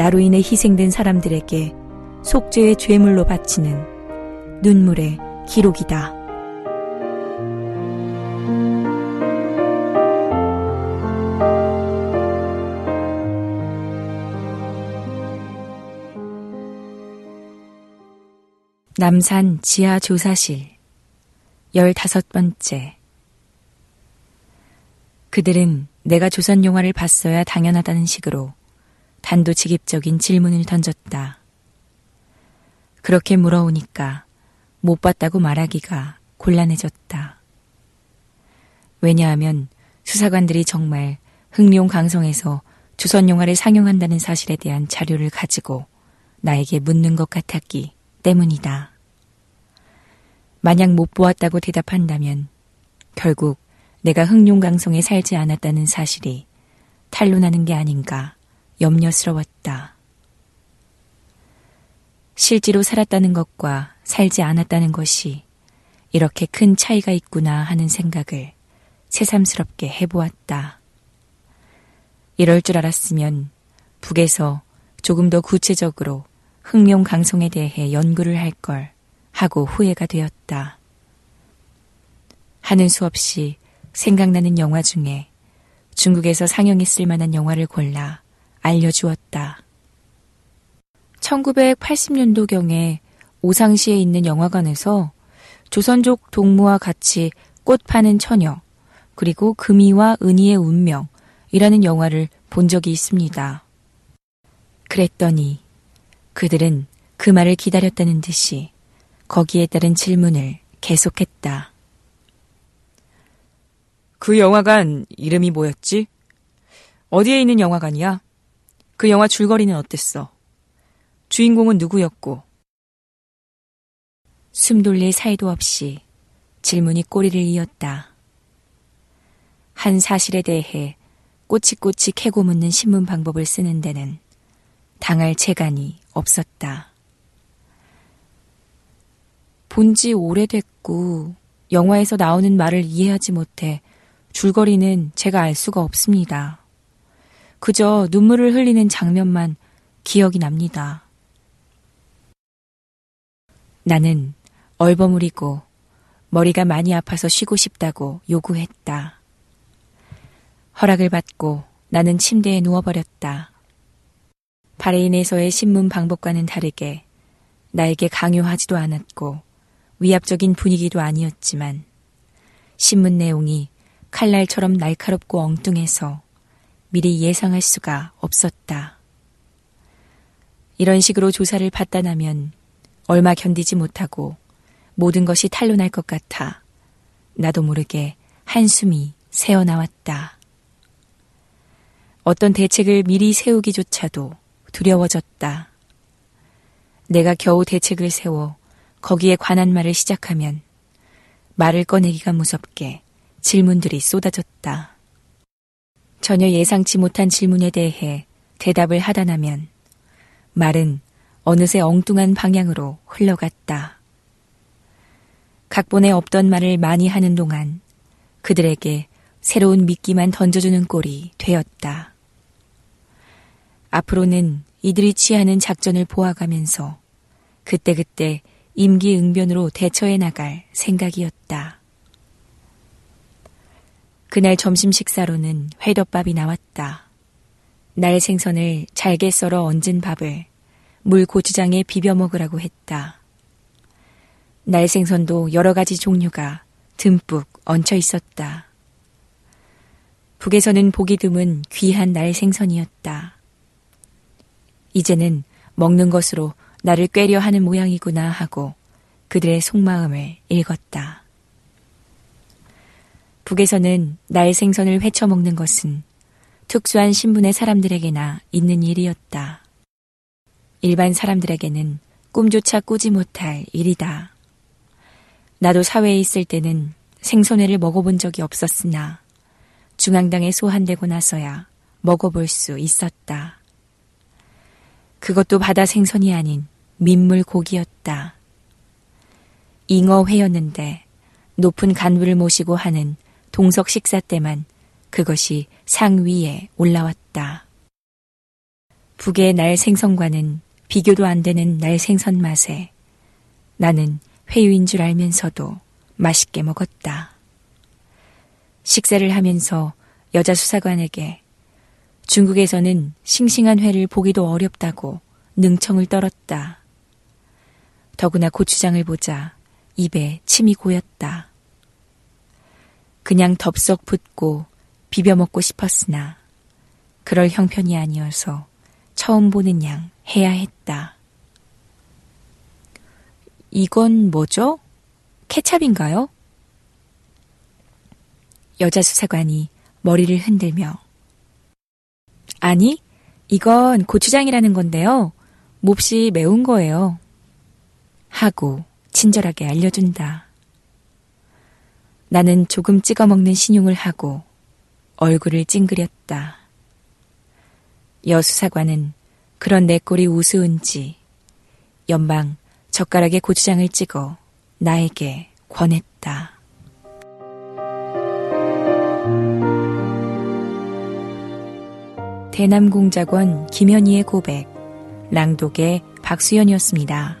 나로 인해 희생된 사람들에게 속죄의 죄물로 바치는 눈물의 기록이다. 남산 지하 조사실 열다섯 번째 그들은 내가 조선 영화를 봤어야 당연하다는 식으로 단도직입적인 질문을 던졌다. 그렇게 물어오니까 못 봤다고 말하기가 곤란해졌다. 왜냐하면 수사관들이 정말 흥룡 강성에서 조선 영화를 상영한다는 사실에 대한 자료를 가지고 나에게 묻는 것 같았기 때문이다. 만약 못 보았다고 대답한다면 결국 내가 흥룡강성에 살지 않았다는 사실이 탄로나는 게 아닌가 염려스러웠다. 실제로 살았다는 것과 살지 않았다는 것이 이렇게 큰 차이가 있구나 하는 생각을 새삼스럽게 해보았다. 이럴 줄 알았으면 북에서 조금 더 구체적으로 흥룡 강성에 대해 연구를 할 걸 하고 후회가 되었다. 하는 수 없이 생각나는 영화 중에 중국에서 상영했을 만한 영화를 골라 알려주었다. 1980년도경에 오상시에 있는 영화관에서 조선족 동무와 같이 꽃 파는 처녀, 그리고 금이와 은희의 운명이라는 영화를 본 적이 있습니다. 그랬더니 그들은 그 말을 기다렸다는 듯이 거기에 따른 질문을 계속했다. 그 영화관 이름이 뭐였지? 어디에 있는 영화관이야? 그 영화 줄거리는 어땠어? 주인공은 누구였고? 숨 돌릴 사이도 없이 질문이 꼬리를 이었다. 한 사실에 대해 꼬치꼬치 캐고 묻는 신문 방법을 쓰는 데는 당할 재간이 없었다. 본 지 오래됐고 영화에서 나오는 말을 이해하지 못해 줄거리는 제가 알 수가 없습니다. 그저 눈물을 흘리는 장면만 기억이 납니다. 나는 얼버무리고 머리가 많이 아파서 쉬고 싶다고 요구했다. 허락을 받고 나는 침대에 누워버렸다. 바레인에서의 신문 방법과는 다르게 나에게 강요하지도 않았고 위압적인 분위기도 아니었지만 신문 내용이 칼날처럼 날카롭고 엉뚱해서 미리 예상할 수가 없었다. 이런 식으로 조사를 받다 나면 얼마 견디지 못하고 모든 것이 탄로날 것 같아 나도 모르게 한숨이 새어나왔다. 어떤 대책을 미리 세우기조차도 두려워졌다. 내가 겨우 대책을 세워 거기에 관한 말을 시작하면 말을 꺼내기가 무섭게 질문들이 쏟아졌다. 전혀 예상치 못한 질문에 대해 대답을 하다 나면 말은 어느새 엉뚱한 방향으로 흘러갔다. 각본에 없던 말을 많이 하는 동안 그들에게 새로운 미끼만 던져주는 꼴이 되었다. 앞으로는 이들이 취하는 작전을 보아가면서 그때그때 임기응변으로 대처해 나갈 생각이었다. 그날 점심 식사로는 회덮밥이 나왔다. 날 생선을 잘게 썰어 얹은 밥을 물 고추장에 비벼 먹으라고 했다. 날 생선도 여러 가지 종류가 듬뿍 얹혀 있었다. 북에서는 보기 드문 귀한 날 생선이었다. 이제는 먹는 것으로 나를 꾀려 하는 모양이구나 하고 그들의 속마음을 읽었다. 북에서는 날 생선을 회쳐 먹는 것은 특수한 신분의 사람들에게나 있는 일이었다. 일반 사람들에게는 꿈조차 꾸지 못할 일이다. 나도 사회에 있을 때는 생선회를 먹어본 적이 없었으나 중앙당에 소환되고 나서야 먹어볼 수 있었다. 그것도 바다 생선이 아닌 민물 고기였다. 잉어 회였는데 높은 간부를 모시고 하는 동석 식사 때만 그것이 상위에 올라왔다. 북의 날 생선과는 비교도 안 되는 날 생선 맛에 나는 회유인 줄 알면서도 맛있게 먹었다. 식사를 하면서 여자 수사관에게 중국에서는 싱싱한 회를 보기도 어렵다고 능청을 떨었다. 더구나 고추장을 보자 입에 침이 고였다. 그냥 덥석 붓고 비벼 먹고 싶었으나 그럴 형편이 아니어서 처음 보는 양 해야 했다. 이건 뭐죠? 케찹인가요? 여자 수사관이 머리를 흔들며 아니, 이건 고추장이라는 건데요. 몹시 매운 거예요. 하고 친절하게 알려준다. 나는 조금 찍어 먹는 신용을 하고 얼굴을 찡그렸다. 여수사관은 그런 내 꼴이 우스운지 연방 젓가락에 고추장을 찍어 나에게 권했다. 대남공작원 김현희의 고백, 랑독의 박수연이었습니다.